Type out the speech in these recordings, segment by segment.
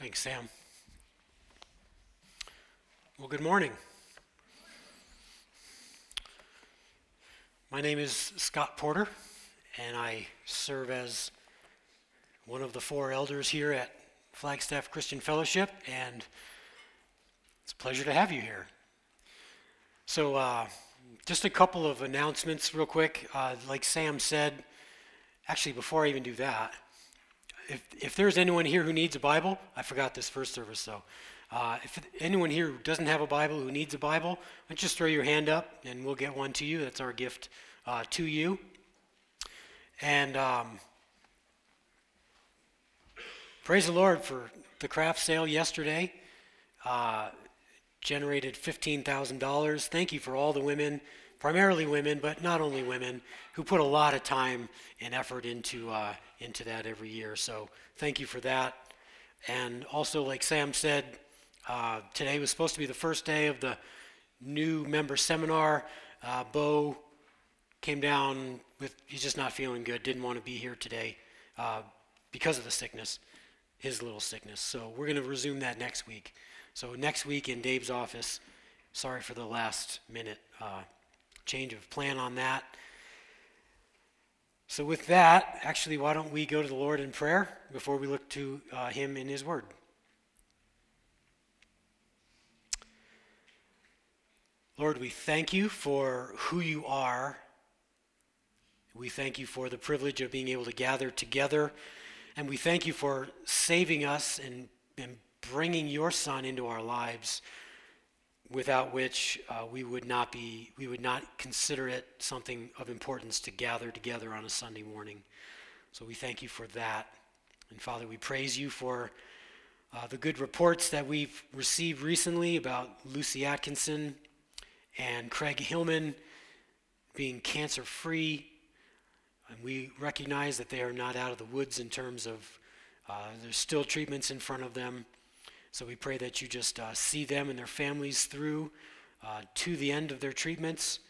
Thanks, Sam. Well, good morning. My name is Scott Porter, and I serve as one of the four elders here at Flagstaff Christian Fellowship, and it's a pleasure to have you here. So, uh, just a couple of announcements, real quick. Uh, like Sam said, actually, before I even do that, if, if there's anyone here who needs a Bible, I forgot this first service, so uh, if anyone here who doesn't have a Bible, who needs a Bible, just throw your hand up and we'll get one to you. That's our gift uh, to you. And um, praise the Lord for the craft sale yesterday. Uh, generated $15,000. Thank you for all the women, primarily women, but not only women, who put a lot of time and effort into, uh, into that every year. So thank you for that. And also, like Sam said, uh, today was supposed to be the first day of the new member seminar. Uh, Bo came down with, he's just not feeling good, didn't want to be here today uh, because of the sickness, his little sickness. So we're going to resume that next week. So next week in Dave's office, sorry for the last minute uh, change of plan on that. So, with that, actually, why don't we go to the Lord in prayer before we look to uh, Him in His Word? Lord, we thank you for who you are. We thank you for the privilege of being able to gather together. And we thank you for saving us and, and bringing your Son into our lives without which uh, we would not be we would not consider it something of importance to gather together on a sunday morning. So we thank you for that. And father we praise you for uh, the good reports that we've received recently about lucy atkinson and craig hillman being cancer free and we recognize that they are not out of the woods in terms of uh, there's still treatments in front of them so we pray that you just uh, see them and their families through uh, to the end of their treatments.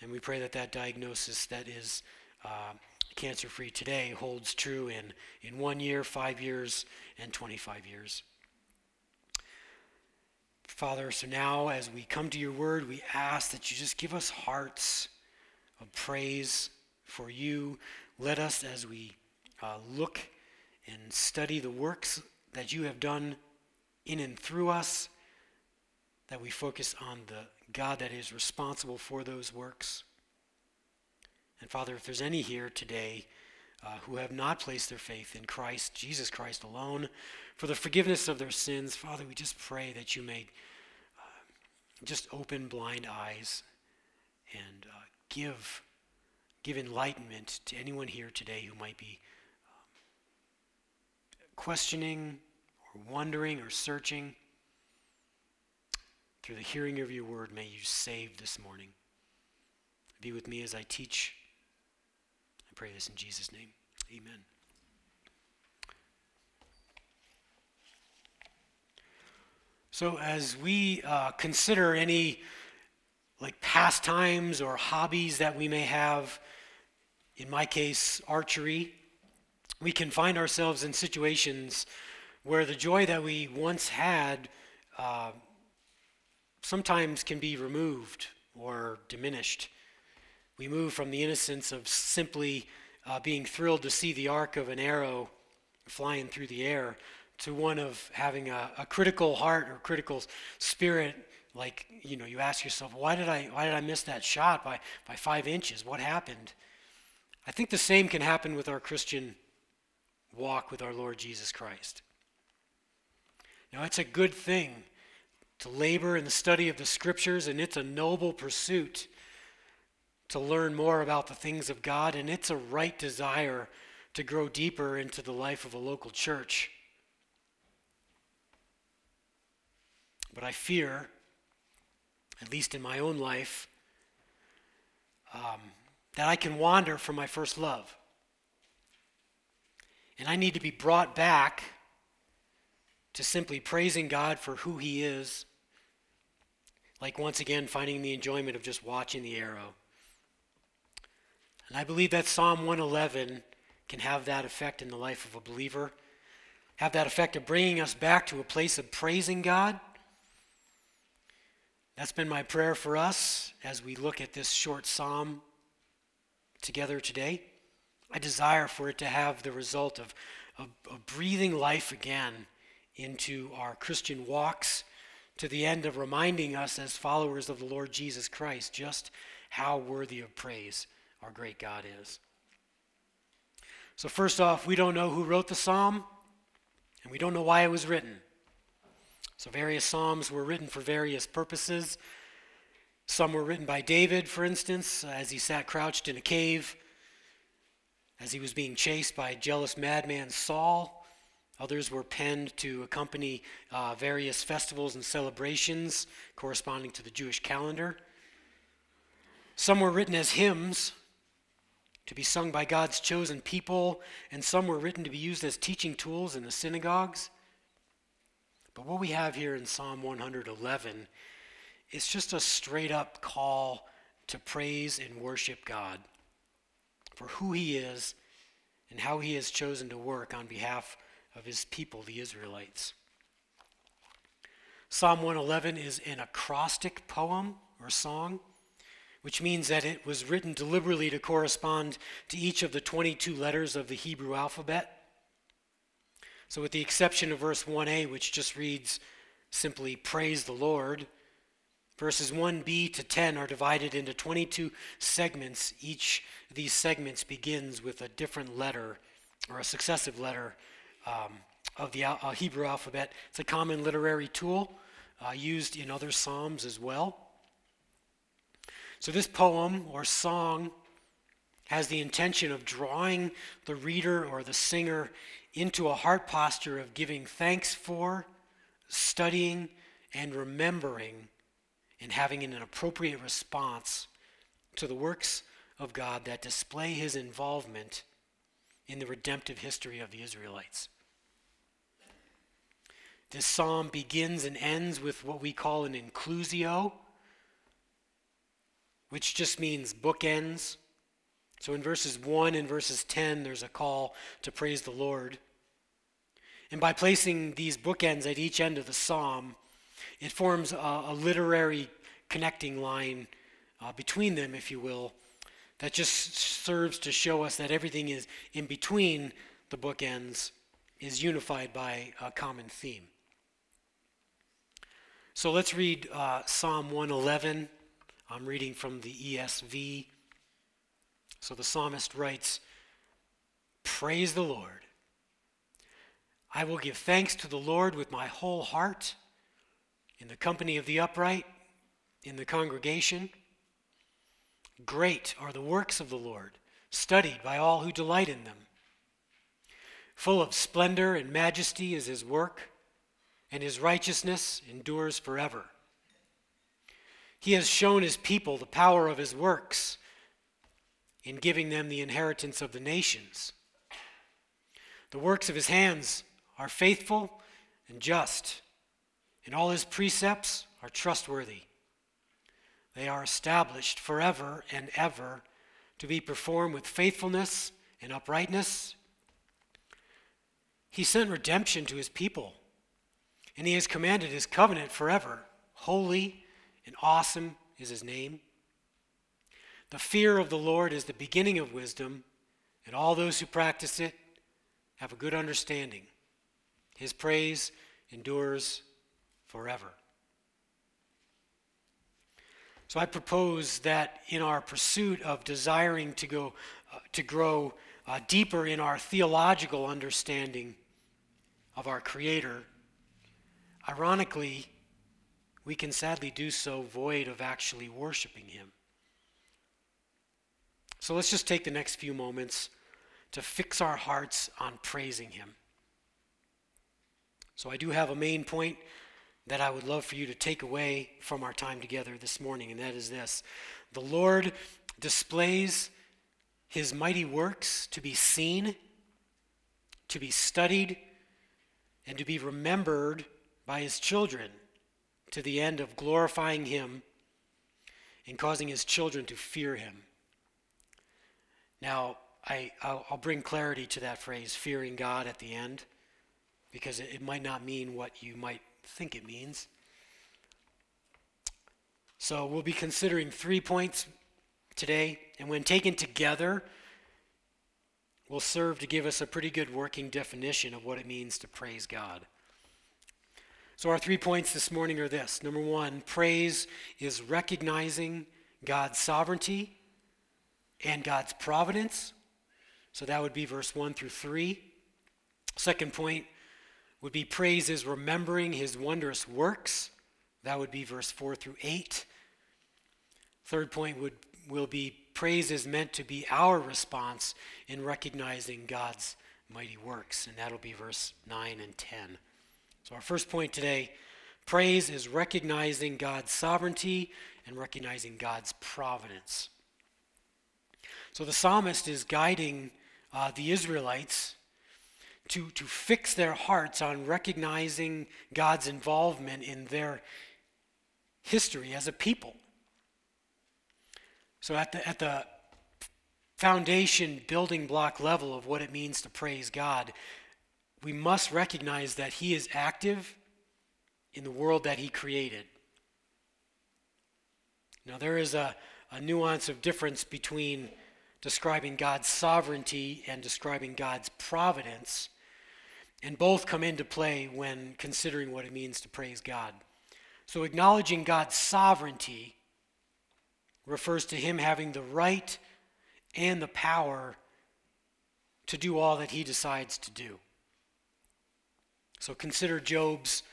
And we pray that that diagnosis that is uh, cancer free today holds true in, in one year, five years, and 25 years. Father, so now as we come to your word, we ask that you just give us hearts of praise for you. Let us, as we uh, look and study the works that you have done in and through us, that we focus on the God that is responsible for those works. And Father, if there's any here today uh, who have not placed their faith in Christ, Jesus Christ alone, for the forgiveness of their sins, Father, we just pray that you may uh, just open blind eyes and uh, give, give enlightenment to anyone here today who might be um, questioning or wondering or searching, through the hearing of your word, may you save this morning. Be with me as I teach. I pray this in Jesus' name. Amen. So, as we uh, consider any like pastimes or hobbies that we may have, in my case, archery, we can find ourselves in situations where the joy that we once had uh, sometimes can be removed or diminished. We move from the innocence of simply uh, being thrilled to see the arc of an arrow flying through the air to one of having a, a critical heart or critical spirit. Like you know you ask yourself why did i why did i miss that shot by by five inches? What happened? I think the same can happen with our christian walk with our lord jesus christ now, it's a good thing to labor in the study of the scriptures, and it's a noble pursuit to learn more about the things of God, and it's a right desire to grow deeper into the life of a local church. But I fear, at least in my own life, um, that I can wander from my first love. And I need to be brought back to simply praising God for who He is, like once again finding the enjoyment of just watching the arrow. And I believe that Psalm 111 can have that effect in the life of a believer. have that effect of bringing us back to a place of praising God. That's been my prayer for us as we look at this short psalm together today. I desire for it to have the result of, of, of breathing life again into our Christian walks to the end of reminding us as followers of the Lord Jesus Christ just how worthy of praise our great God is. So, first off, we don't know who wrote the psalm, and we don't know why it was written. So, various psalms were written for various purposes. Some were written by David, for instance, as he sat crouched in a cave, as he was being chased by jealous madman Saul. Others were penned to accompany uh, various festivals and celebrations corresponding to the Jewish calendar. Some were written as hymns to be sung by God's chosen people, and some were written to be used as teaching tools in the synagogues. But what we have here in Psalm 111 is just a straight up call to praise and worship God for who He is and how He has chosen to work on behalf of his people, the Israelites. Psalm 111 is an acrostic poem or song, which means that it was written deliberately to correspond to each of the 22 letters of the Hebrew alphabet. So, with the exception of verse 1a, which just reads simply, Praise the Lord, verses 1b to 10 are divided into 22 segments. Each of these segments begins with a different letter or a successive letter um, of the uh, Hebrew alphabet. It's a common literary tool uh, used in other psalms as well. So, this poem or song has the intention of drawing the reader or the singer into a heart posture of giving thanks for, studying, and remembering, and having an appropriate response to the works of God that display his involvement in the redemptive history of the Israelites. This psalm begins and ends with what we call an inclusio, which just means bookends. So in verses 1 and verses 10, there's a call to praise the Lord. And by placing these bookends at each end of the psalm, it forms a, a literary connecting line uh, between them, if you will, that just serves to show us that everything is in between the bookends is unified by a common theme. So let's read uh, Psalm 111. I'm reading from the ESV. So the psalmist writes, Praise the Lord. I will give thanks to the Lord with my whole heart, in the company of the upright, in the congregation. Great are the works of the Lord, studied by all who delight in them. Full of splendor and majesty is his work and his righteousness endures forever. He has shown his people the power of his works in giving them the inheritance of the nations. The works of his hands are faithful and just, and all his precepts are trustworthy. They are established forever and ever to be performed with faithfulness and uprightness. He sent redemption to his people and he has commanded his covenant forever. Holy and awesome is his name. The fear of the Lord is the beginning of wisdom, and all those who practice it have a good understanding. His praise endures forever. So I propose that in our pursuit of desiring to go uh, to grow uh, deeper in our theological understanding of our creator Ironically, we can sadly do so void of actually worshiping Him. So let's just take the next few moments to fix our hearts on praising Him. So I do have a main point that I would love for you to take away from our time together this morning, and that is this The Lord displays His mighty works to be seen, to be studied, and to be remembered by his children to the end of glorifying him and causing his children to fear him. Now, I, I'll, I'll bring clarity to that phrase, fearing God, at the end. because it, it might not mean what you might think it means. So we'll be considering three points today, and when taken together, will serve to give us a pretty good working definition of what it means to praise God. So, our three points this morning are this number one, praise is recognizing God's sovereignty and God's providence. So, that would be verse 1 through 3. Second point would be praise is remembering his wondrous works. That would be verse 4 through 8. Third point would will be praise is meant to be our response in recognizing God's mighty works, and that'll be verse 9 and 10. So, our first point today praise is recognizing God's sovereignty and recognizing God's providence. So, the psalmist is guiding uh, the Israelites to, to fix their hearts on recognizing God's involvement in their history as a people. So, at the, at the foundation building block level of what it means to praise God, we must recognize that He is active in the world that He created. Now, there is a, a nuance of difference between describing God's sovereignty and describing God's providence, and both come into play when considering what it means to praise God. So, acknowledging God's sovereignty refers to him having the right and the power to do all that he decides to do. So consider Job's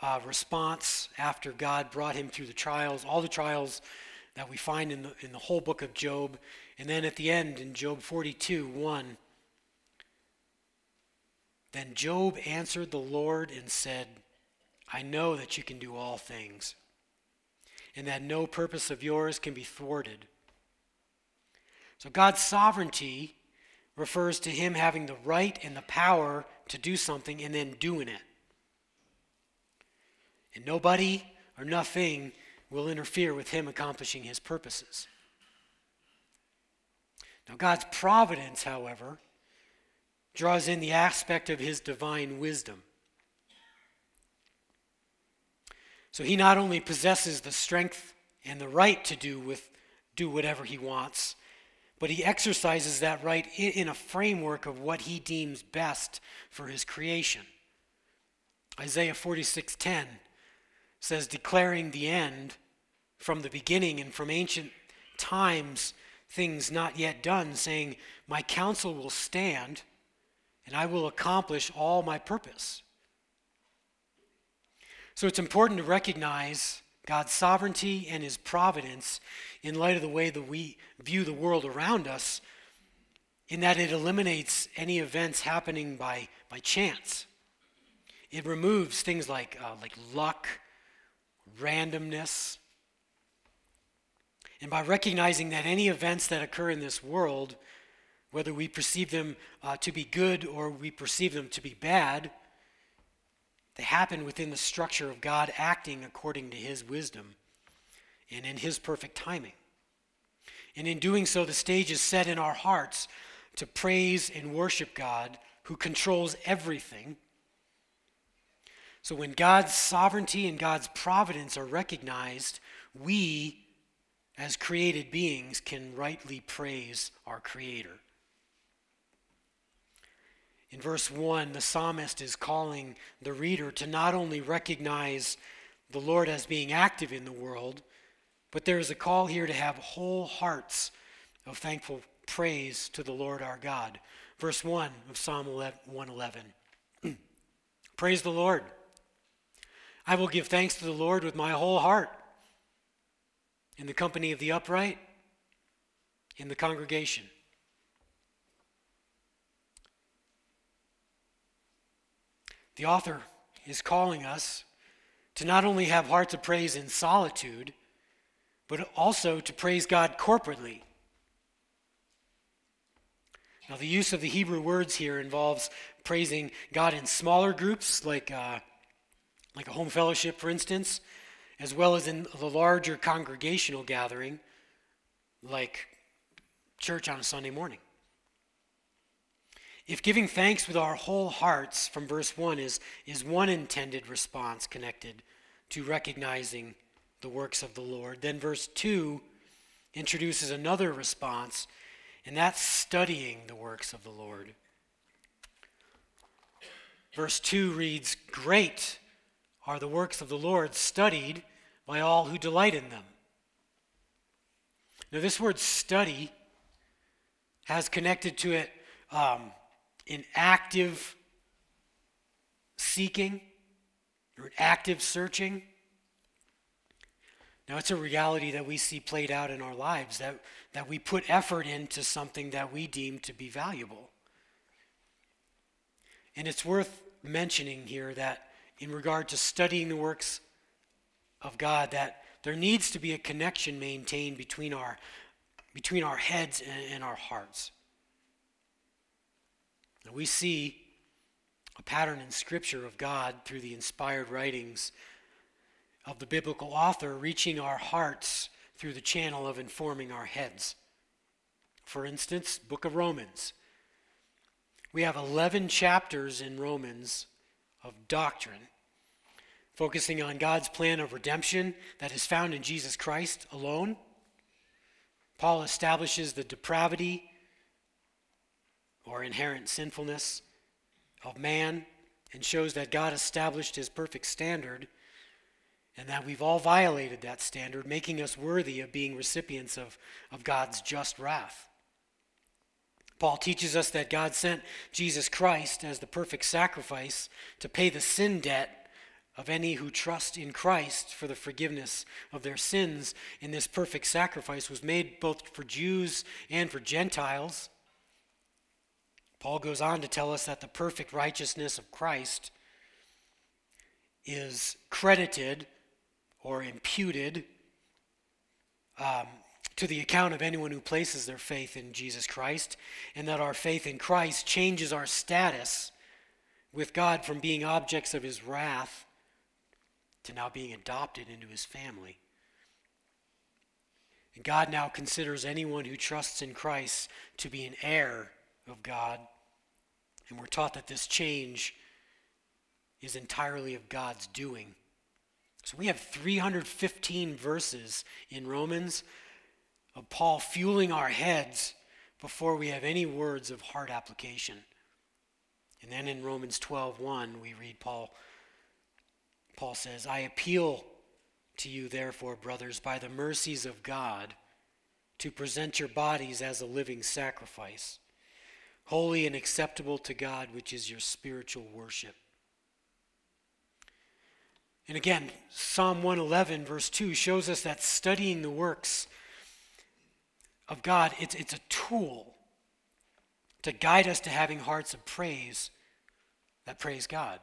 uh, response after God brought him through the trials, all the trials that we find in the, in the whole book of Job. And then at the end, in Job 42 1, then Job answered the Lord and said, I know that you can do all things and that no purpose of yours can be thwarted. So God's sovereignty refers to him having the right and the power to do something and then doing it. And nobody or nothing will interfere with him accomplishing his purposes. Now, God's providence, however, draws in the aspect of his divine wisdom. So he not only possesses the strength and the right to do with do whatever he wants, but he exercises that right in a framework of what he deems best for his creation. Isaiah 46:10 says declaring the end from the beginning and from ancient times things not yet done saying my counsel will stand and I will accomplish all my purpose. So it's important to recognize God's sovereignty and his providence in light of the way that we view the world around us, in that it eliminates any events happening by, by chance. It removes things like, uh, like luck, randomness. And by recognizing that any events that occur in this world, whether we perceive them uh, to be good or we perceive them to be bad, they happen within the structure of God acting according to his wisdom and in his perfect timing. And in doing so, the stage is set in our hearts to praise and worship God who controls everything. So when God's sovereignty and God's providence are recognized, we, as created beings, can rightly praise our Creator. In verse 1, the psalmist is calling the reader to not only recognize the Lord as being active in the world, but there is a call here to have whole hearts of thankful praise to the Lord our God. Verse 1 of Psalm 111. praise the Lord. I will give thanks to the Lord with my whole heart. In the company of the upright, in the congregation. The author is calling us to not only have hearts of praise in solitude, but also to praise God corporately. Now, the use of the Hebrew words here involves praising God in smaller groups, like, uh, like a home fellowship, for instance, as well as in the larger congregational gathering, like church on a Sunday morning. If giving thanks with our whole hearts from verse 1 is, is one intended response connected to recognizing the works of the Lord, then verse 2 introduces another response, and that's studying the works of the Lord. Verse 2 reads, Great are the works of the Lord, studied by all who delight in them. Now, this word study has connected to it um, in active seeking or active searching. Now, it's a reality that we see played out in our lives that, that we put effort into something that we deem to be valuable. And it's worth mentioning here that in regard to studying the works of God, that there needs to be a connection maintained between our, between our heads and, and our hearts. We see a pattern in Scripture of God through the inspired writings of the biblical author reaching our hearts through the channel of informing our heads. For instance, book of Romans. We have 11 chapters in Romans of doctrine focusing on God's plan of redemption that is found in Jesus Christ alone. Paul establishes the depravity or inherent sinfulness of man and shows that God established his perfect standard and that we've all violated that standard, making us worthy of being recipients of, of God's just wrath. Paul teaches us that God sent Jesus Christ as the perfect sacrifice to pay the sin debt of any who trust in Christ for the forgiveness of their sins. And this perfect sacrifice was made both for Jews and for Gentiles. Paul goes on to tell us that the perfect righteousness of Christ is credited or imputed um, to the account of anyone who places their faith in Jesus Christ, and that our faith in Christ changes our status with God from being objects of his wrath to now being adopted into his family. And God now considers anyone who trusts in Christ to be an heir of God. And we're taught that this change is entirely of God's doing. So we have 315 verses in Romans of Paul fueling our heads before we have any words of heart application. And then in Romans 12:1 we read Paul Paul says, "I appeal to you therefore, brothers, by the mercies of God, to present your bodies as a living sacrifice, holy and acceptable to God, which is your spiritual worship." And again, Psalm 111, verse 2, shows us that studying the works of God, it's, it's a tool to guide us to having hearts of praise that praise God.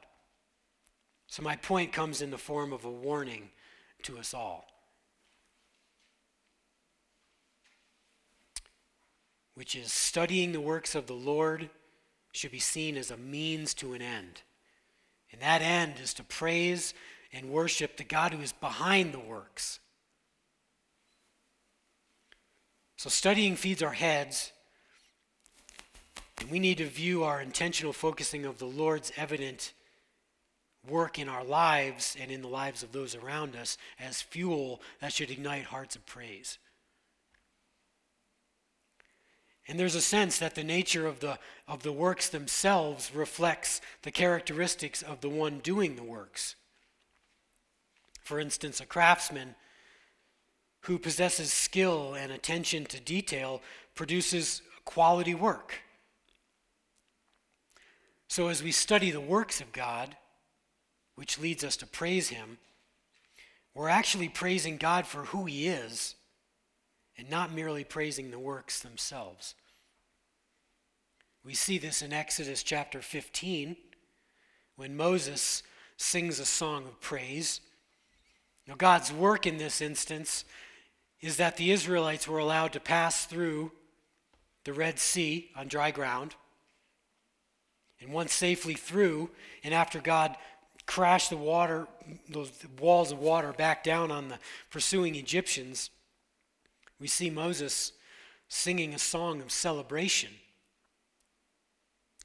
So, my point comes in the form of a warning to us all, which is studying the works of the Lord should be seen as a means to an end. And that end is to praise and worship the God who is behind the works. So, studying feeds our heads, and we need to view our intentional focusing of the Lord's evident work in our lives and in the lives of those around us as fuel that should ignite hearts of praise. And there's a sense that the nature of the, of the works themselves reflects the characteristics of the one doing the works. For instance, a craftsman who possesses skill and attention to detail produces quality work. So, as we study the works of God, which leads us to praise Him, we're actually praising God for who He is and not merely praising the works themselves. We see this in Exodus chapter 15 when Moses sings a song of praise now, God's work in this instance is that the Israelites were allowed to pass through the Red Sea on dry ground. And once safely through, and after God crashed the water, those walls of water back down on the pursuing Egyptians, we see Moses singing a song of celebration.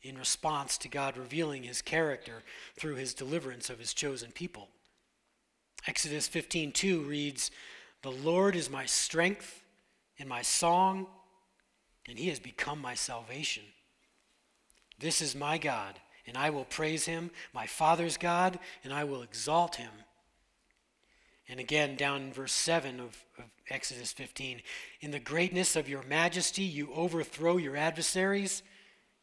in response to God revealing his character through his deliverance of his chosen people. Exodus 15:2 reads, "The Lord is my strength and my song, and he has become my salvation. This is my God, and I will praise him, my Father's God, and I will exalt him." And again, down in verse 7 of, of, Exodus 15 In the greatness of your majesty, you overthrow your adversaries,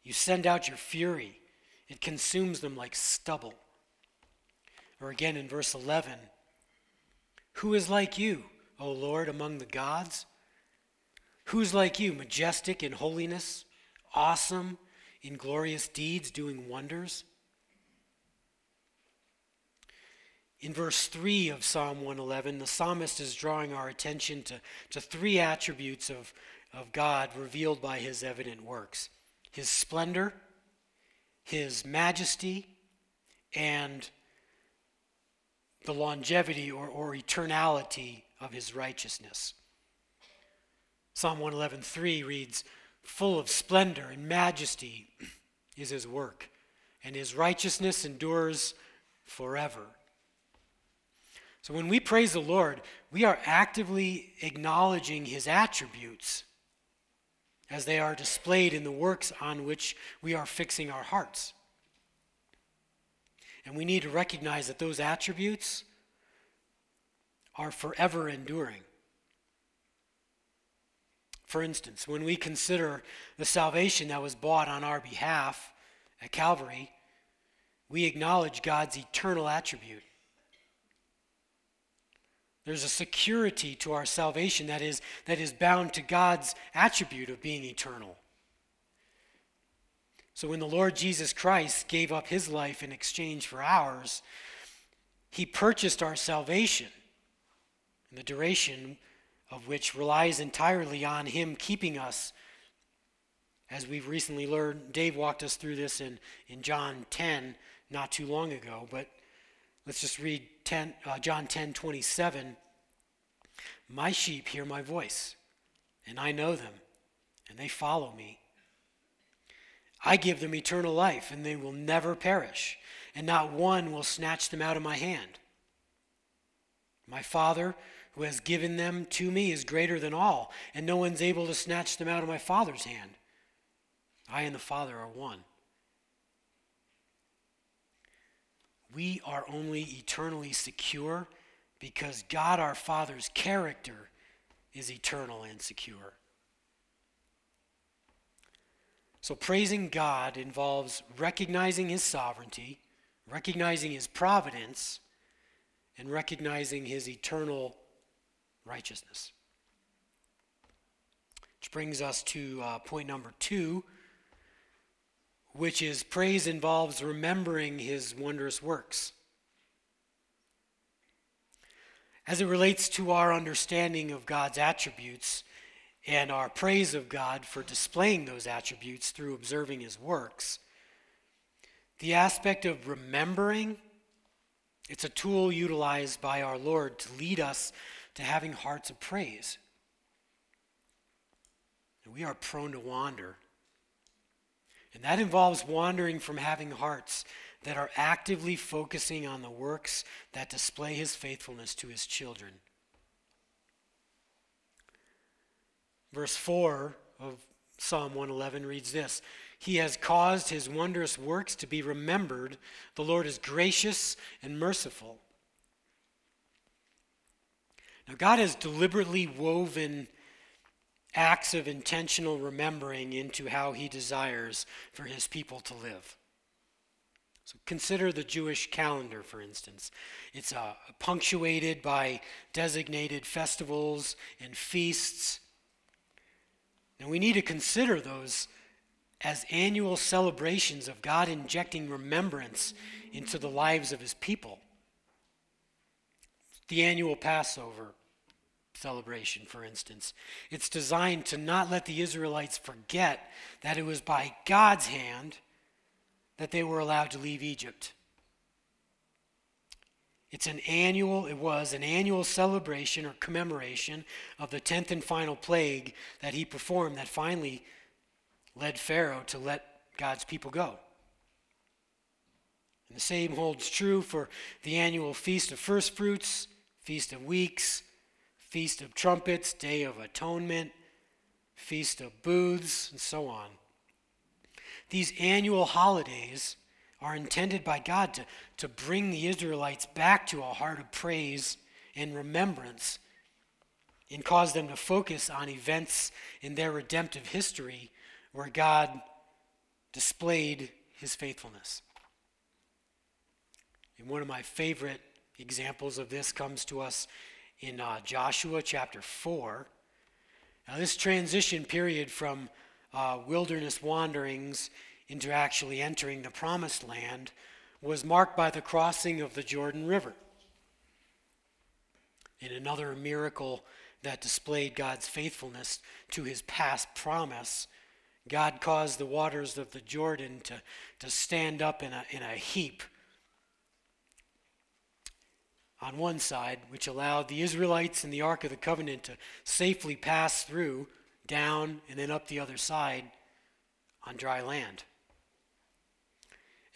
you send out your fury, it consumes them like stubble. Or again in verse 11 Who is like you, O Lord, among the gods? Who is like you, majestic in holiness, awesome in glorious deeds, doing wonders? In verse 3 of Psalm 111, the psalmist is drawing our attention to, to three attributes of, of God revealed by his evident works his splendor, his majesty, and the longevity or, or eternality of his righteousness. Psalm 111.3 reads, Full of splendor and majesty is his work, and his righteousness endures forever. So when we praise the Lord, we are actively acknowledging his attributes as they are displayed in the works on which we are fixing our hearts. And we need to recognize that those attributes are forever enduring. For instance, when we consider the salvation that was bought on our behalf at Calvary, we acknowledge God's eternal attribute. There's a security to our salvation that is, that is bound to God's attribute of being eternal. So when the Lord Jesus Christ gave up his life in exchange for ours, he purchased our salvation, and the duration of which relies entirely on him keeping us. As we've recently learned, Dave walked us through this in, in John 10 not too long ago, but let's just read 10, uh, John 10 27. My sheep hear my voice, and I know them, and they follow me. I give them eternal life, and they will never perish, and not one will snatch them out of my hand. My Father, who has given them to me, is greater than all, and no one's able to snatch them out of my Father's hand. I and the Father are one. We are only eternally secure because God our Father's character is eternal and secure. So, praising God involves recognizing His sovereignty, recognizing His providence, and recognizing His eternal righteousness. Which brings us to uh, point number two which is praise involves remembering his wondrous works. As it relates to our understanding of God's attributes and our praise of God for displaying those attributes through observing his works, the aspect of remembering, it's a tool utilized by our Lord to lead us to having hearts of praise. We are prone to wander. And that involves wandering from having hearts that are actively focusing on the works that display his faithfulness to his children. Verse 4 of Psalm 111 reads this He has caused his wondrous works to be remembered. The Lord is gracious and merciful. Now, God has deliberately woven acts of intentional remembering into how he desires for his people to live. So consider the Jewish calendar, for instance. It's uh, punctuated by designated festivals and feasts. And we need to consider those as annual celebrations of God injecting remembrance into the lives of his people. The annual Passover, celebration, for instance. It's designed to not let the Israelites forget that it was by God's hand that they were allowed to leave Egypt. It's an annual, it was an annual celebration or commemoration of the 10th and final plague that he performed that finally led Pharaoh to let God's people go. And the same holds true for the annual Feast of First Fruits, Feast of Weeks, Feast of Trumpets, Day of Atonement, Feast of Booths, and so on. These annual holidays are intended by God to, to bring the Israelites back to a heart of praise and remembrance and cause them to focus on events in their redemptive history where God displayed his faithfulness. And one of my favorite examples of this comes to us in uh, Joshua chapter 4. Now, this transition period from uh, wilderness wanderings into actually entering the promised land was marked by the crossing of the Jordan River. In another miracle that displayed God's faithfulness to his past promise, God caused the waters of the Jordan to, to stand up in a, in a heap on one side, which allowed the Israelites and the Ark of the Covenant to safely pass through, down, and then up the other side on dry land.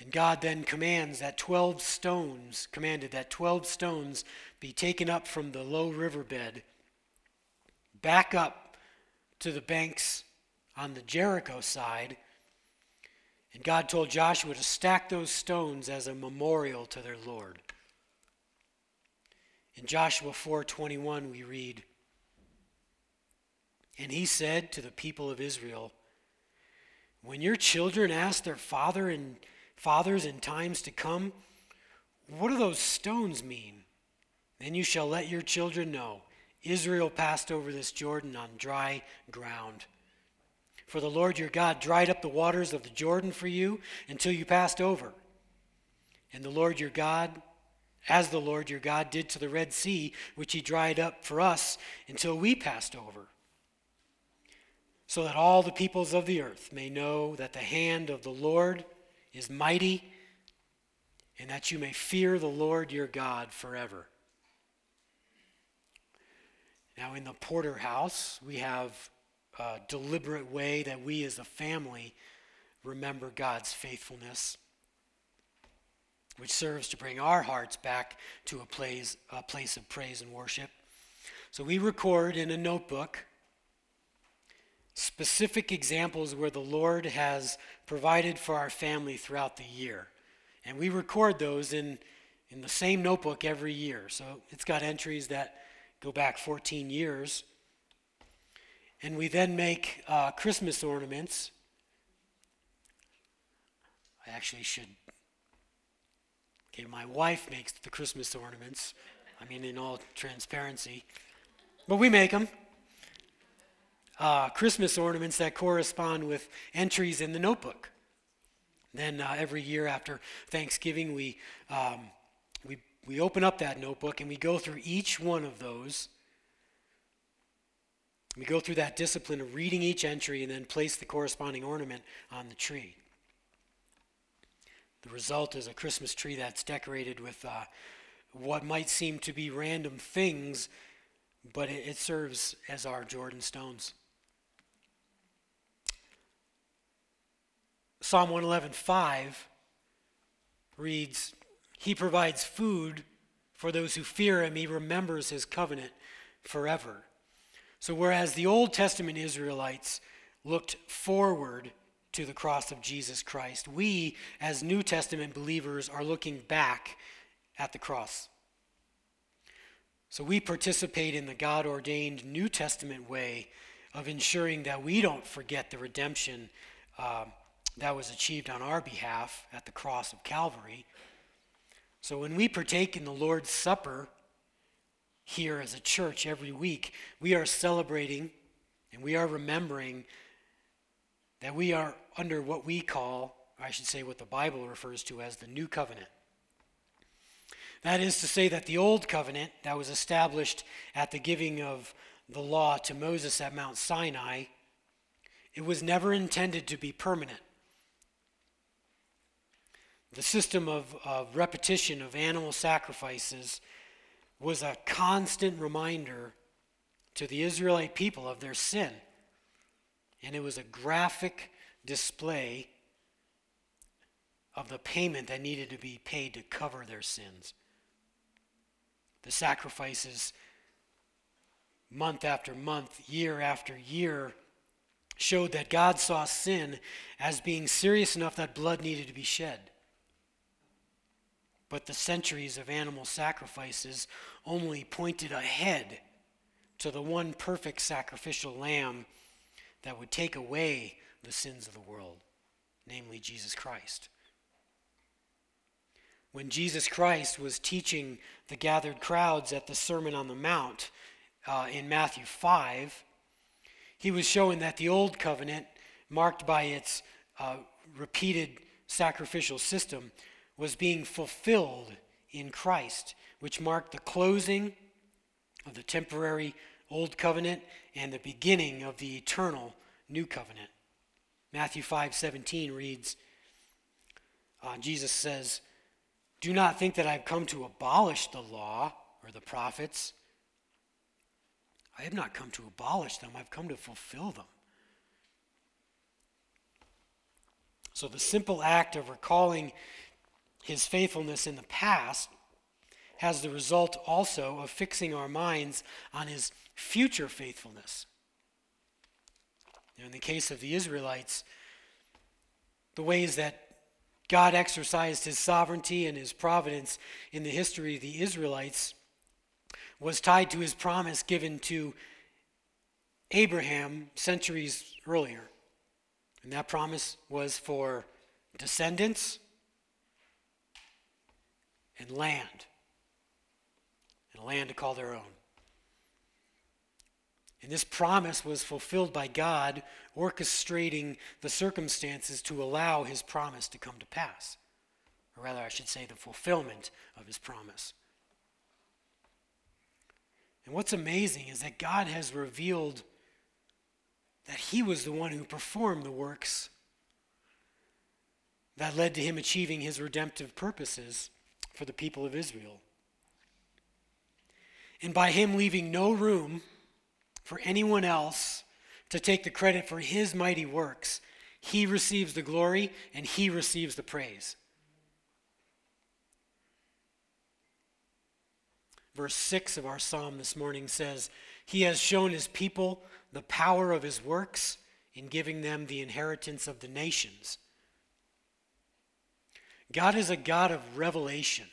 And God then commands that 12 stones, commanded that 12 stones be taken up from the low riverbed, back up to the banks on the Jericho side. And God told Joshua to stack those stones as a memorial to their Lord. In Joshua 4:21 we read, "And he said to the people of Israel, when your children ask their father and fathers in times to come, what do those stones mean? Then you shall let your children know Israel passed over this Jordan on dry ground. For the Lord your God dried up the waters of the Jordan for you until you passed over. And the Lord your God as the Lord your God did to the Red Sea, which he dried up for us until we passed over, so that all the peoples of the earth may know that the hand of the Lord is mighty, and that you may fear the Lord your God forever. Now, in the Porter house, we have a deliberate way that we as a family remember God's faithfulness which serves to bring our hearts back to a place, a place of praise and worship. So we record in a notebook specific examples where the Lord has provided for our family throughout the year. And we record those in, in the same notebook every year. So it's got entries that go back 14 years. And we then make uh, Christmas ornaments. I actually should Okay, my wife makes the Christmas ornaments. I mean, in all transparency. But we make them. Uh, Christmas ornaments that correspond with entries in the notebook. Then uh, every year after Thanksgiving, we, um, we, we open up that notebook and we go through each one of those. We go through that discipline of reading each entry and then place the corresponding ornament on the tree. The result is a Christmas tree that's decorated with uh, what might seem to be random things, but it, it serves as our Jordan stones. Psalm 111:5 reads, "He provides food for those who fear him. He remembers his covenant forever." So whereas the Old Testament Israelites looked forward to the cross of Jesus Christ. We, as New Testament believers, are looking back at the cross. So we participate in the God ordained New Testament way of ensuring that we don't forget the redemption uh, that was achieved on our behalf at the cross of Calvary. So when we partake in the Lord's Supper here as a church every week, we are celebrating and we are remembering that we are under what we call, I should say, what the Bible refers to as the new covenant. That is to say, that the old covenant that was established at the giving of the law to Moses at Mount Sinai, it was never intended to be permanent. The system of, of repetition of animal sacrifices was a constant reminder to the Israelite people of their sin. And it was a graphic display of the payment that needed to be paid to cover their sins. The sacrifices, month after month, year after year, showed that God saw sin as being serious enough that blood needed to be shed. But the centuries of animal sacrifices only pointed ahead to the one perfect sacrificial lamb that would take away the sins of the world, namely Jesus Christ. When Jesus Christ was teaching the gathered crowds at the Sermon on the Mount uh, in Matthew 5, he was showing that the old covenant, marked by its uh, repeated sacrificial system, was being fulfilled in Christ, which marked the closing of the temporary old covenant and the beginning of the eternal new covenant. Matthew 5:17 reads uh, Jesus says, "Do not think that I've come to abolish the law or the prophets. I have not come to abolish them, I've come to fulfill them." So the simple act of recalling his faithfulness in the past has the result also of fixing our minds on his future faithfulness. Now, in the case of the Israelites, the ways that God exercised his sovereignty and his providence in the history of the Israelites was tied to his promise given to Abraham centuries earlier. And that promise was for descendants and land, and land to call their own. And this promise was fulfilled by God orchestrating the circumstances to allow his promise to come to pass. Or rather, I should say, the fulfillment of his promise. And what's amazing is that God has revealed that he was the one who performed the works that led to him achieving his redemptive purposes for the people of Israel. And by him leaving no room for anyone else to take the credit for his mighty works, he receives the glory and he receives the praise. Verse 6 of our psalm this morning says, He has shown his people the power of his works in giving them the inheritance of the nations. God is a God of revelation.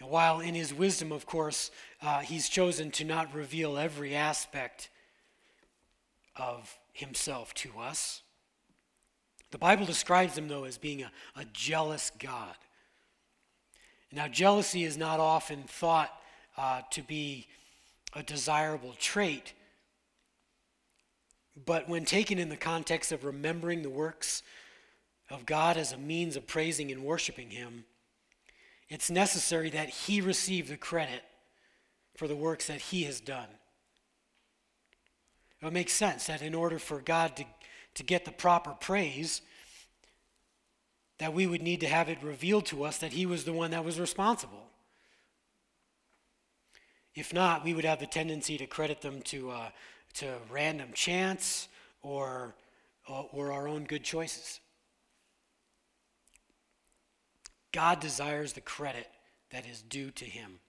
While in his wisdom, of course, uh, he's chosen to not reveal every aspect of himself to us, the Bible describes him, though, as being a, a jealous God. Now, jealousy is not often thought uh, to be a desirable trait, but when taken in the context of remembering the works of God as a means of praising and worshiping Him, it's necessary that He receive the credit for the works that He has done. It makes sense that in order for God to, to get the proper praise, that we would need to have it revealed to us that He was the one that was responsible. If not, we would have the tendency to credit them to, uh, to random chance or, or our own good choices. God desires the credit that is due to him.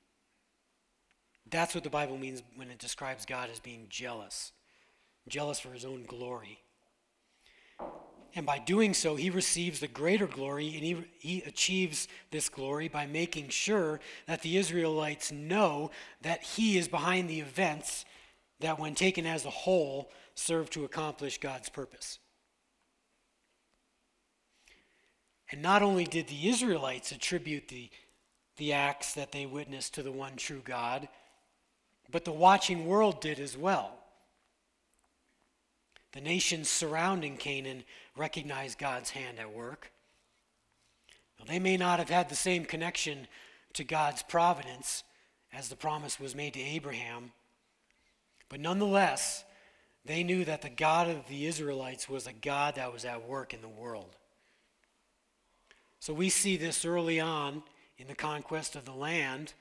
That's what the Bible means when it describes God as being jealous, jealous for his own glory. And by doing so, he receives the greater glory, and he, he achieves this glory by making sure that the Israelites know that he is behind the events that, when taken as a whole, serve to accomplish God's purpose. And not only did the Israelites attribute the, the acts that they witnessed to the one true God, but the watching world did as well. The nations surrounding Canaan recognized God's hand at work. Now, they may not have had the same connection to God's providence as the promise was made to Abraham, but nonetheless, they knew that the God of the Israelites was a God that was at work in the world. So we see this early on in the conquest of the land.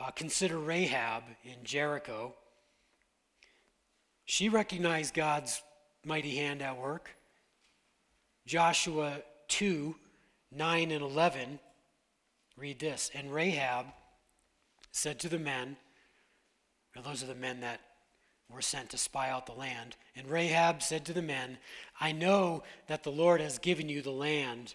Uh, consider Rahab in Jericho. She recognized God's mighty hand at work. Joshua 2 9 and 11, read this. And Rahab said to the men, or those are the men that were sent to spy out the land. And Rahab said to the men, I know that the Lord has given you the land,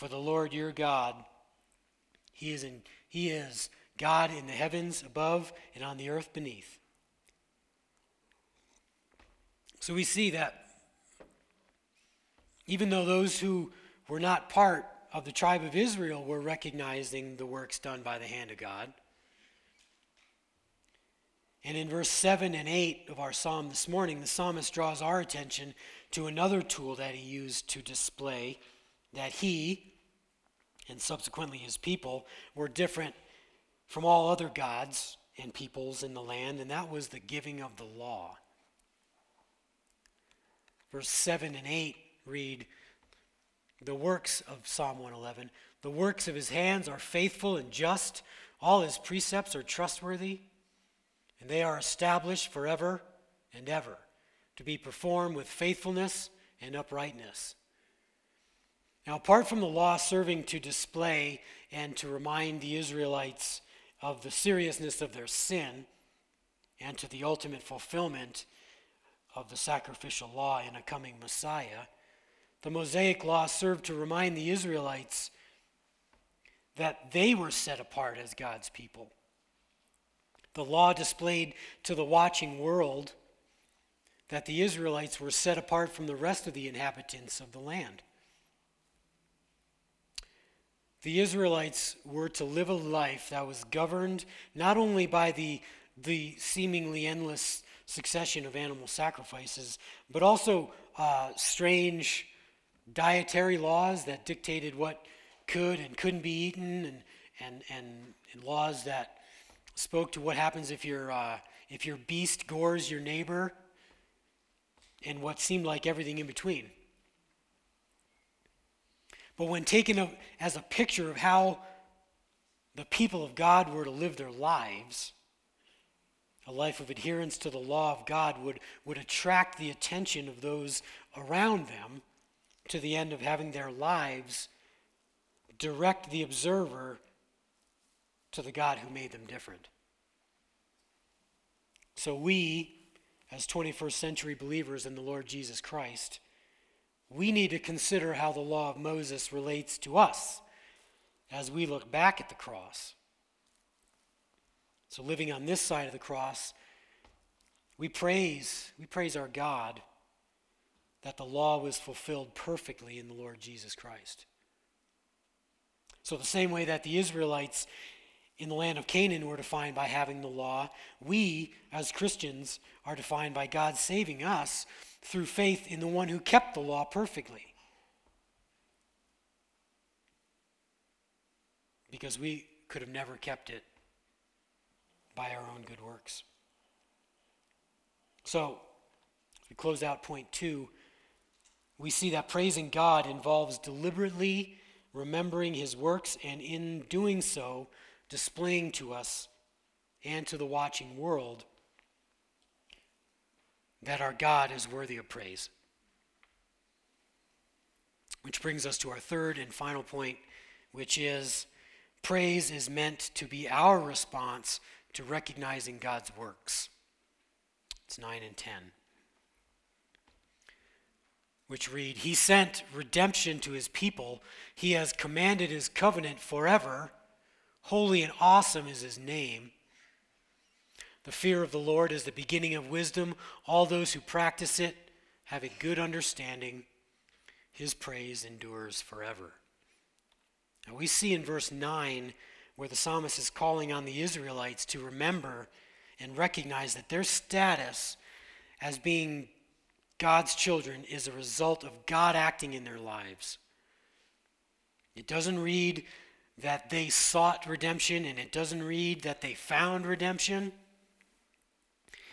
For the Lord your God, He is, in, he is God in the heavens above and on the earth beneath. So we see that even though those who were not part of the tribe of Israel were recognizing the works done by the hand of God. And in verse 7 and 8 of our psalm this morning, the psalmist draws our attention to another tool that he used to display that he, and subsequently his people, were different from all other gods and peoples in the land, and that was the giving of the law. Verse 7 and 8 read, the works of Psalm 111. The works of his hands are faithful and just. All his precepts are trustworthy, and they are established forever and ever to be performed with faithfulness and uprightness. Now, apart from the law serving to display and to remind the Israelites of the seriousness of their sin and to the ultimate fulfillment of the sacrificial law in a coming Messiah, the Mosaic Law served to remind the Israelites that they were set apart as God's people. The law displayed to the watching world that the Israelites were set apart from the rest of the inhabitants of the land. The Israelites were to live a life that was governed not only by the, the seemingly endless succession of animal sacrifices, but also uh, strange dietary laws that dictated what could and couldn't be eaten, and, and, and, and laws that spoke to what happens if, your uh, if your beast gores your neighbor, and what seemed like everything in between. But when taken as a picture of how the people of God were to live their lives, a life of adherence to the law of God would, would attract the attention of those around them to the end of having their lives direct the observer to the God who made them different. So, we, as 21st century believers in the Lord Jesus Christ, we need to consider how the law of Moses relates to us as we look back at the cross. So, living on this side of the cross, we praise, we praise our God that the law was fulfilled perfectly in the Lord Jesus Christ. So, the same way that the Israelites in the land of Canaan were defined by having the law, we as Christians are defined by God saving us through faith in the one who kept the law perfectly. Because we could have never kept it by our own good works. So, we close out point two we see that praising God involves deliberately remembering his works and in doing so, displaying to us and to the watching world that our God is worthy of praise. Which brings us to our third and final point, which is praise is meant to be our response to recognizing God's works. It's 9 and 10 which read, He sent redemption to his people. He has commanded his covenant forever. Holy and awesome is his name. The fear of the Lord is the beginning of wisdom. All those who practice it have a good understanding. His praise endures forever. Now we see in verse 9 where the psalmist is calling on the Israelites to remember and recognize that their status as being God's children is a result of God acting in their lives. It doesn't read that they sought redemption, and it doesn't read that they found redemption.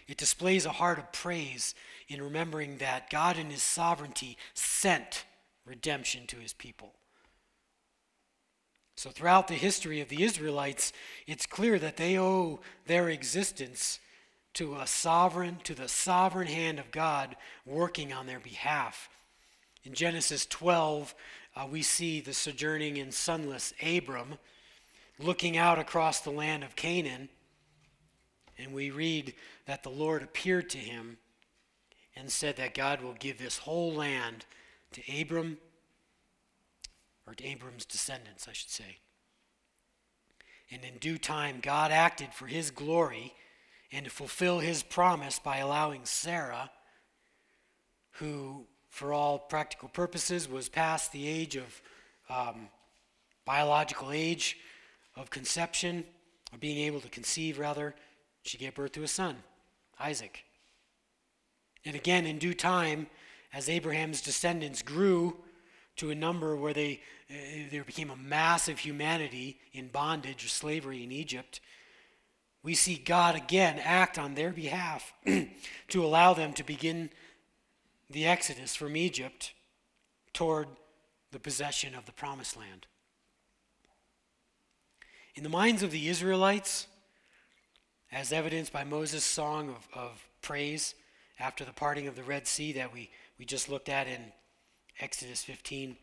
It displays a heart of praise in remembering that God in His sovereignty sent redemption to His people. So, throughout the history of the Israelites, it's clear that they owe their existence to a sovereign, to the sovereign hand of God working on their behalf. In Genesis 12, uh, we see the sojourning and sonless Abram looking out across the land of Canaan, and we read that the Lord appeared to him and said that God will give this whole land to Abram or to Abram's descendants, I should say. And in due time, God acted for his glory and to fulfill his promise by allowing Sarah, who, for all practical purposes, was past the age of um, biological age of conception, or being able to conceive, rather, she gave birth to a son, Isaac. And again, in due time, as Abraham's descendants grew, to a number where they, uh, there became a massive humanity in bondage or slavery in Egypt, we see God again act on their behalf to allow them to begin the exodus from Egypt toward the possession of the promised land. In the minds of the Israelites, as evidenced by Moses' song of, of praise after the parting of the Red Sea that we, we just looked at in Exodus 15,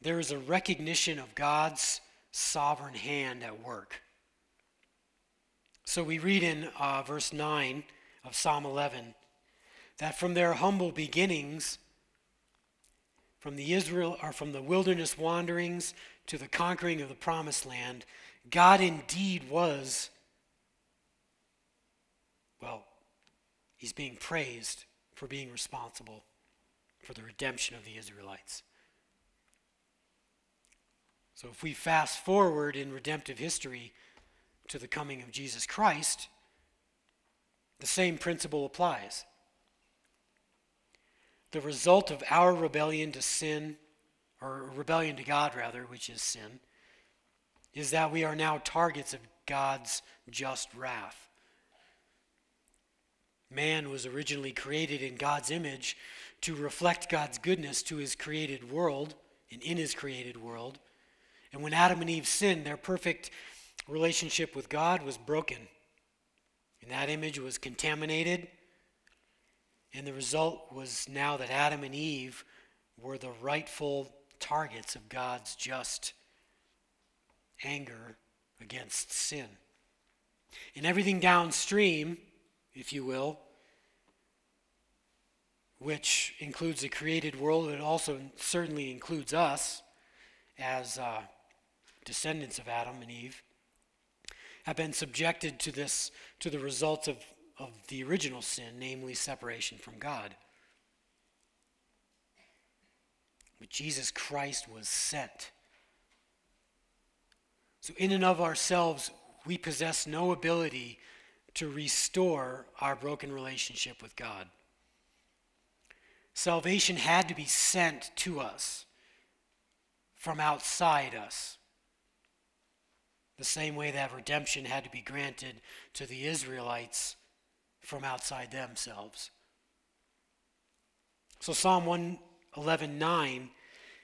there is a recognition of God's sovereign hand at work. So we read in uh, verse 9 of Psalm 11 that from their humble beginnings, from the Israel or from the wilderness wanderings to the conquering of the promised land, God indeed was, well, he's being praised for being responsible for the redemption of the Israelites. So if we fast forward in redemptive history to the coming of Jesus Christ, the same principle applies. The result of our rebellion to sin, or rebellion to God, rather, which is sin, is that we are now targets of God's just wrath. Man was originally created in God's image to reflect God's goodness to his created world and in his created world. And when Adam and Eve sinned, their perfect relationship with God was broken. And that image was contaminated. And the result was now that Adam and Eve were the rightful targets of God's just anger against sin. And everything downstream, if you will, which includes the created world, it also certainly includes us as uh, descendants of Adam and Eve, have been subjected to this, to the results of, of the original sin, namely separation from God. But Jesus Christ was sent. So, in and of ourselves, we possess no ability to restore our broken relationship with God. Salvation had to be sent to us from outside us. The same way that redemption had to be granted to the Israelites from outside themselves. So Psalm 111:9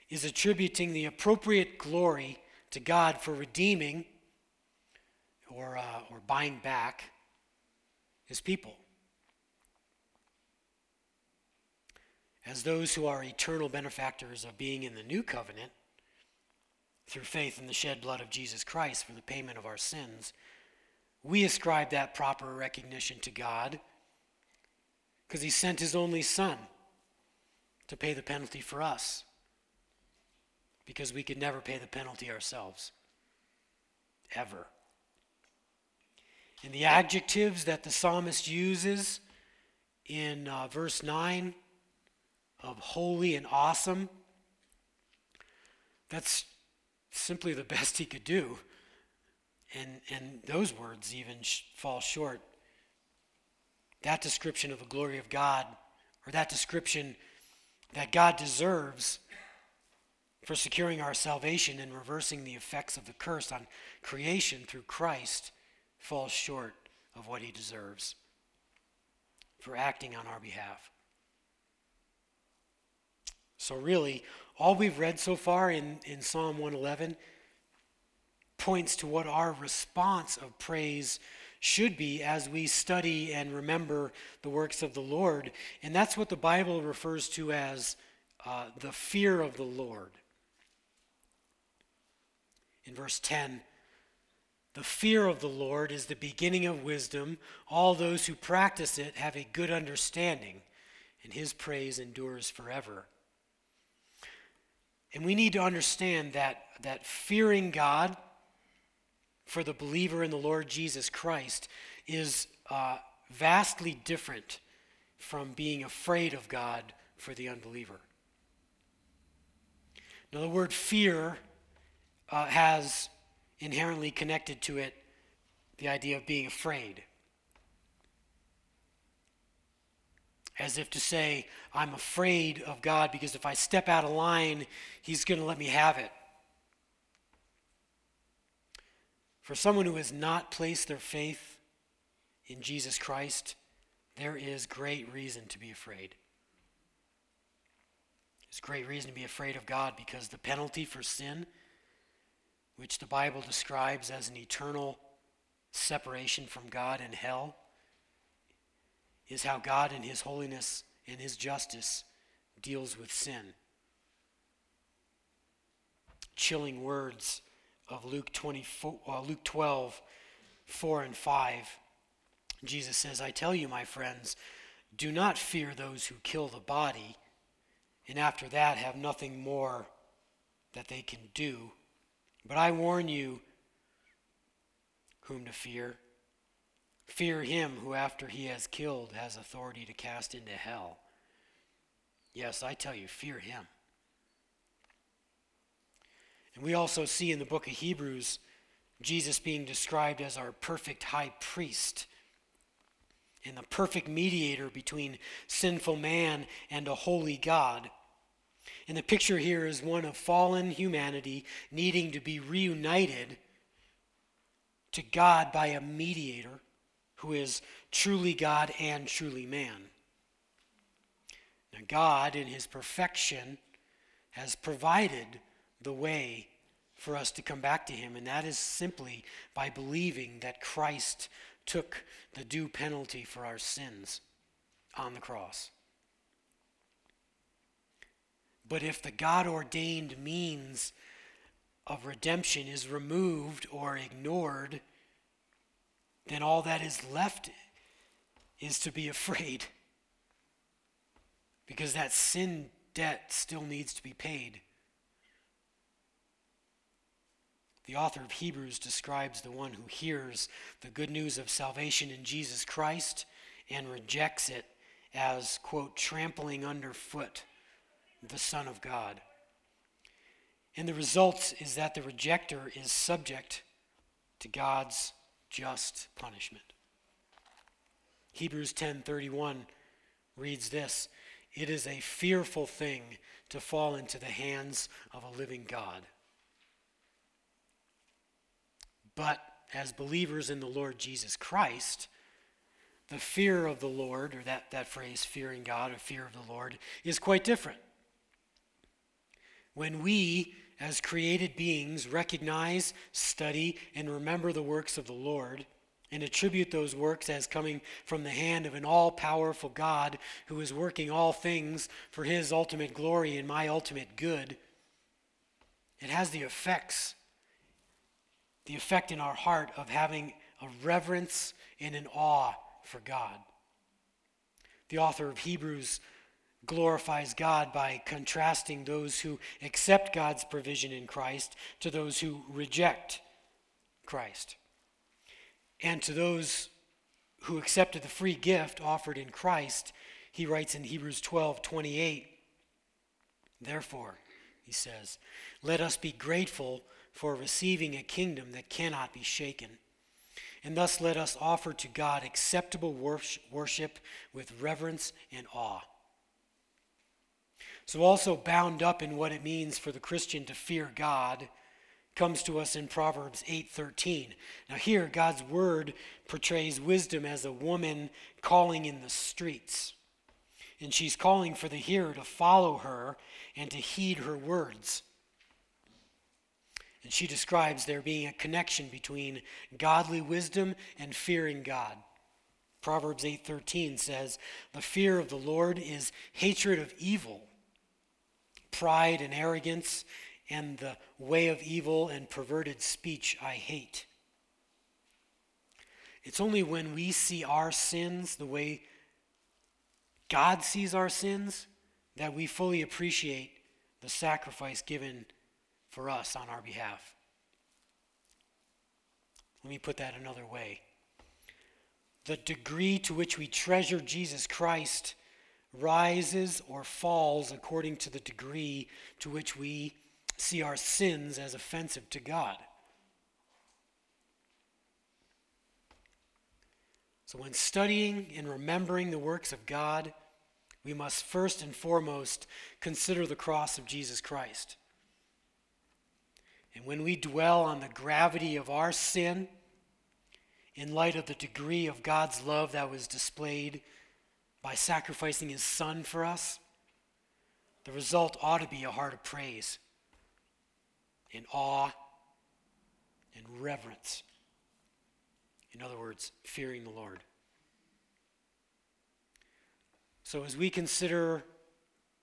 is attributing the appropriate glory to God for redeeming or, uh, or buying back his people. as those who are eternal benefactors of being in the new covenant through faith in the shed blood of Jesus Christ for the payment of our sins, we ascribe that proper recognition to God because he sent his only son to pay the penalty for us because we could never pay the penalty ourselves ever. And the adjectives that the psalmist uses in uh, verse 9 of holy and awesome. That's simply the best he could do. And, and those words even sh- fall short. That description of the glory of God, or that description that God deserves, for securing our salvation and reversing the effects of the curse on creation through Christ falls short of what he deserves for acting on our behalf. So, really, all we've read so far in, in Psalm 111 points to what our response of praise should be as we study and remember the works of the Lord. And that's what the Bible refers to as uh, the fear of the Lord. In verse 10, the fear of the Lord is the beginning of wisdom. All those who practice it have a good understanding, and his praise endures forever. And we need to understand that, that fearing God for the believer in the Lord Jesus Christ is uh, vastly different from being afraid of God for the unbeliever. Now, the word fear uh, has inherently connected to it the idea of being afraid. As if to say, I'm afraid of God because if I step out of line, He's going to let me have it. For someone who has not placed their faith in Jesus Christ, there is great reason to be afraid. There's great reason to be afraid of God because the penalty for sin which the Bible describes as an eternal separation from God and hell, is how God in His holiness and His justice deals with sin. Chilling words of Luke, 24, uh, Luke 12, 4 and 5. Jesus says, I tell you, my friends, do not fear those who kill the body, and after that have nothing more that they can do. But I warn you whom to fear. Fear him who, after he has killed, has authority to cast into hell. Yes, I tell you, fear him. And we also see in the book of Hebrews Jesus being described as our perfect high priest and the perfect mediator between sinful man and a holy God. And the picture here is one of fallen humanity needing to be reunited to God by a mediator who is truly God and truly man. Now, God, in his perfection, has provided the way for us to come back to him, and that is simply by believing that Christ took the due penalty for our sins on the cross. But if the God ordained means of redemption is removed or ignored, then all that is left is to be afraid. Because that sin debt still needs to be paid. The author of Hebrews describes the one who hears the good news of salvation in Jesus Christ and rejects it as, quote, trampling underfoot the Son of God. And the result is that the rejecter is subject to God's just punishment. Hebrews 10:31 reads this, "It is a fearful thing to fall into the hands of a living God." But as believers in the Lord Jesus Christ, the fear of the Lord, or that, that phrase, fearing God, or fear of the Lord, is quite different. When we, as created beings, recognize, study, and remember the works of the Lord, and attribute those works as coming from the hand of an all powerful God who is working all things for his ultimate glory and my ultimate good, it has the effects, the effect in our heart of having a reverence and an awe for God. The author of Hebrews glorifies God by contrasting those who accept God's provision in Christ to those who reject Christ. And to those who accepted the free gift offered in Christ, he writes in Hebrews 12 28, Therefore, he says, let us be grateful for receiving a kingdom that cannot be shaken. And thus let us offer to God acceptable worship with reverence and awe So, also bound up in what it means for the Christian to fear God comes to us in Proverbs 8:13. Now here God's word portrays wisdom as a woman calling in the streets. And she's calling for the hearer to follow her and to heed her words. And she describes there being a connection between godly wisdom and fearing God. Proverbs 8:13 says, "The fear of the Lord is hatred of evil. Pride and arrogance and the way of evil and perverted speech I hate." It's only when we see our sins the way God sees our sins that we fully appreciate the sacrifice given for us on our behalf. Let me put that another way. The degree to which we treasure Jesus Christ rises or falls according to the degree to which we see our sins as offensive to God. So, when studying and remembering the works of God, we must first and foremost consider the cross of Jesus Christ. And when we dwell on the gravity of our sin, in light of the degree of God's love that was displayed by sacrificing his son for us, the result ought to be a heart of praise, in awe, and reverence. In other words, fearing the Lord. So, as we consider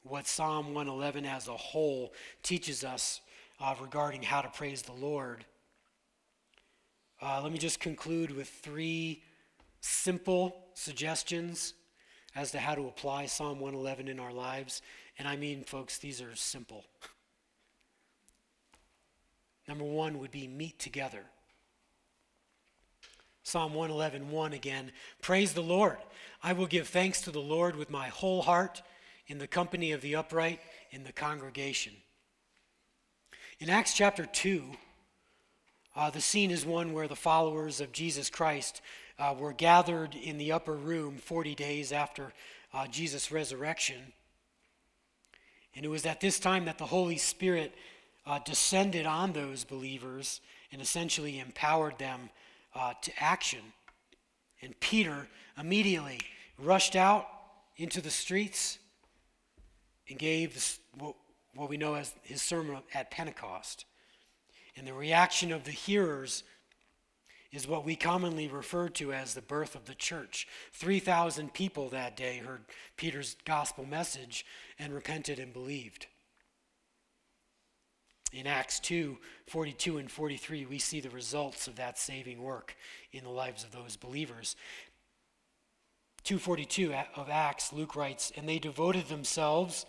what Psalm 111 as a whole teaches us uh, regarding how to praise the Lord. Uh, let me just conclude with three simple suggestions as to how to apply Psalm 111 in our lives. And I mean, folks, these are simple. Number one would be meet together. Psalm 111, 1 again. Praise the Lord. I will give thanks to the Lord with my whole heart in the company of the upright in the congregation. In Acts chapter 2, uh, the scene is one where the followers of Jesus Christ uh, were gathered in the upper room 40 days after uh, Jesus' resurrection. And it was at this time that the Holy Spirit uh, descended on those believers and essentially empowered them uh, to action. And Peter immediately rushed out into the streets and gave this, what what we know as his sermon at Pentecost. And the reaction of the hearers is what we commonly refer to as the birth of the church. 3,000 people that day heard Peter's gospel message and repented and believed. In Acts 2 42 and 43, we see the results of that saving work in the lives of those believers. 242 of Acts, Luke writes, And they devoted themselves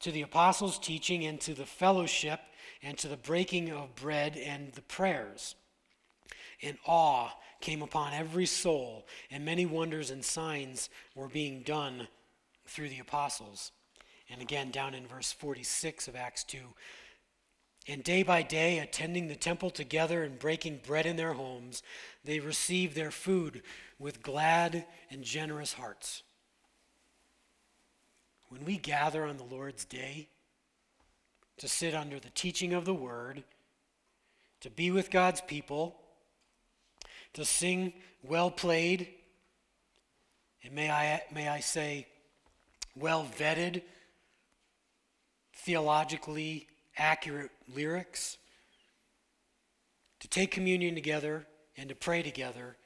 to the apostles' teaching and to the fellowship and to the breaking of bread and the prayers. And awe came upon every soul, and many wonders and signs were being done through the apostles. And again, down in verse 46 of Acts 2 and day by day, attending the temple together and breaking bread in their homes, they received their food with glad and generous hearts when we gather on the Lord's day to sit under the teaching of the word, to be with God's people, to sing well played, and may I, may I say, well vetted, theologically accurate lyrics, to take communion together and to pray together,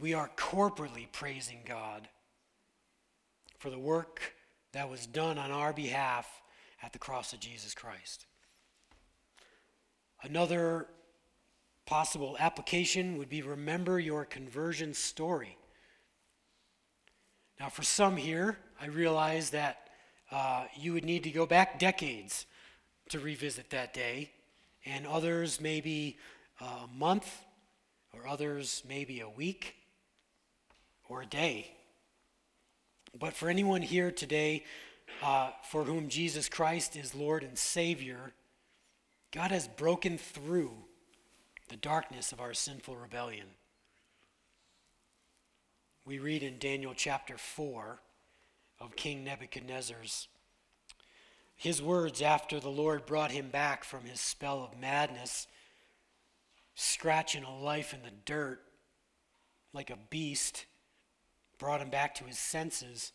we are corporately praising God for the work that was done on our behalf at the cross of Jesus Christ. Another possible application would be remember your conversion story. Now, for some here, I realize that uh, you would need to go back decades to revisit that day, and others maybe a month, or others maybe a week or a day. But for anyone here today uh, for whom Jesus Christ is Lord and Savior, God has broken through the darkness of our sinful rebellion. We read in Daniel chapter 4 of King Nebuchadnezzar's his words after the Lord brought him back from his spell of madness, scratching a life in the dirt like a beast, brought him back to his senses.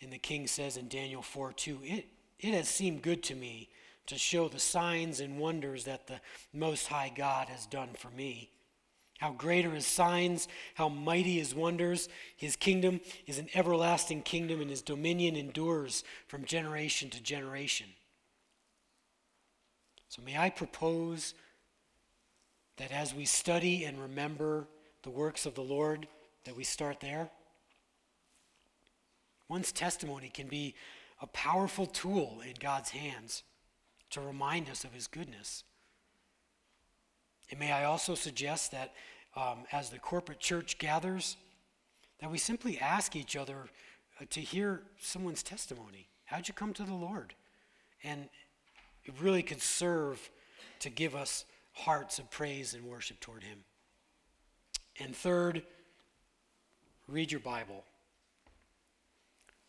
And the king says in Daniel 4 2, it, it has seemed good to me to show the signs and wonders that the Most High God has done for me. How great are his signs, how mighty his wonders. His kingdom is an everlasting kingdom, and his dominion endures from generation to generation. So, may I propose that as we study and remember the works of the Lord, that we start there? One's testimony can be a powerful tool in God's hands to remind us of his goodness. And may I also suggest that um, as the corporate church gathers, that we simply ask each other uh, to hear someone's testimony. How'd you come to the Lord? And it really could serve to give us hearts of praise and worship toward Him. And third, read your Bible.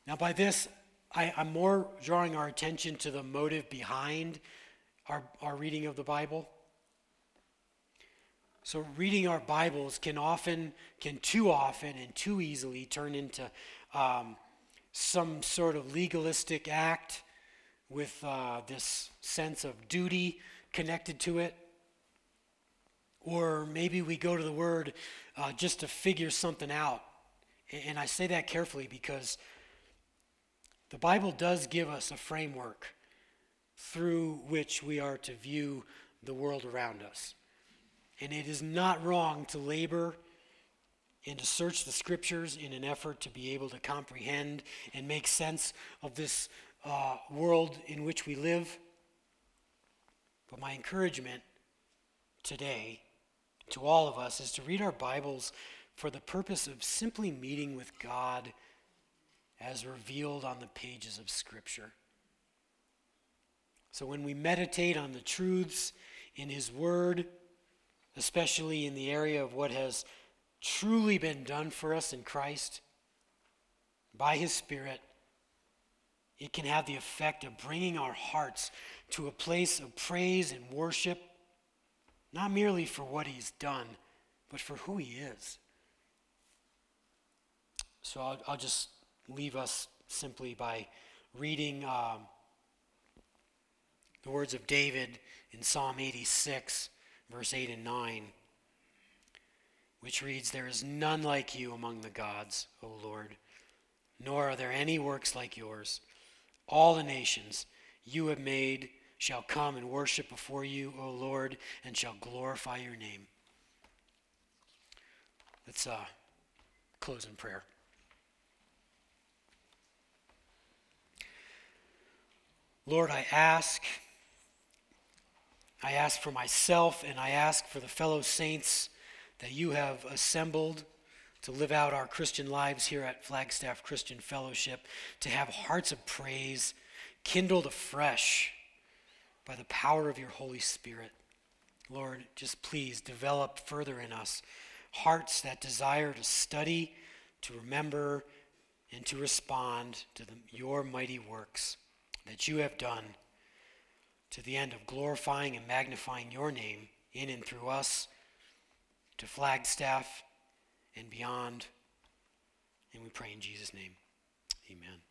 Now, by this, I, am more drawing our attention to the motive behind our, our reading of the Bible. So, reading our Bibles can often, can too often, and too easily turn into um, some sort of legalistic act with uh, this sense of duty connected to it. Or maybe we go to the Word uh, just to figure something out. And I say that carefully because the Bible does give us a framework through which we are to view the world around us. And it is not wrong to labor and to search the scriptures in an effort to be able to comprehend and make sense of this uh, world in which we live. But my encouragement today to all of us is to read our Bibles for the purpose of simply meeting with God as revealed on the pages of Scripture. So when we meditate on the truths in His Word, especially in the area of what has truly been done for us in Christ by His Spirit, it can have the effect of bringing our hearts to a place of praise and worship, not merely for what He's done, but for who He is. So I'll, I'll just leave us simply by reading um, the words of David in Psalm 86 verse 8 and 9, which reads, There is none like you among the gods, O Lord, nor are there any works like yours. All the nations you have made shall come and worship before you, O Lord, and shall glorify your name. Let's uh, close in prayer. Lord, I ask I ask for myself and I ask for the fellow saints that you have assembled to live out our Christian lives here at Flagstaff Christian Fellowship, to have hearts of praise kindled afresh by the power of your Holy Spirit. Lord, just please develop further in us hearts that desire to study, to remember, and to respond to the, your mighty works that you have done to the end of glorifying and magnifying your name in and through us to Flagstaff and beyond. And we pray in Jesus' name. Amen.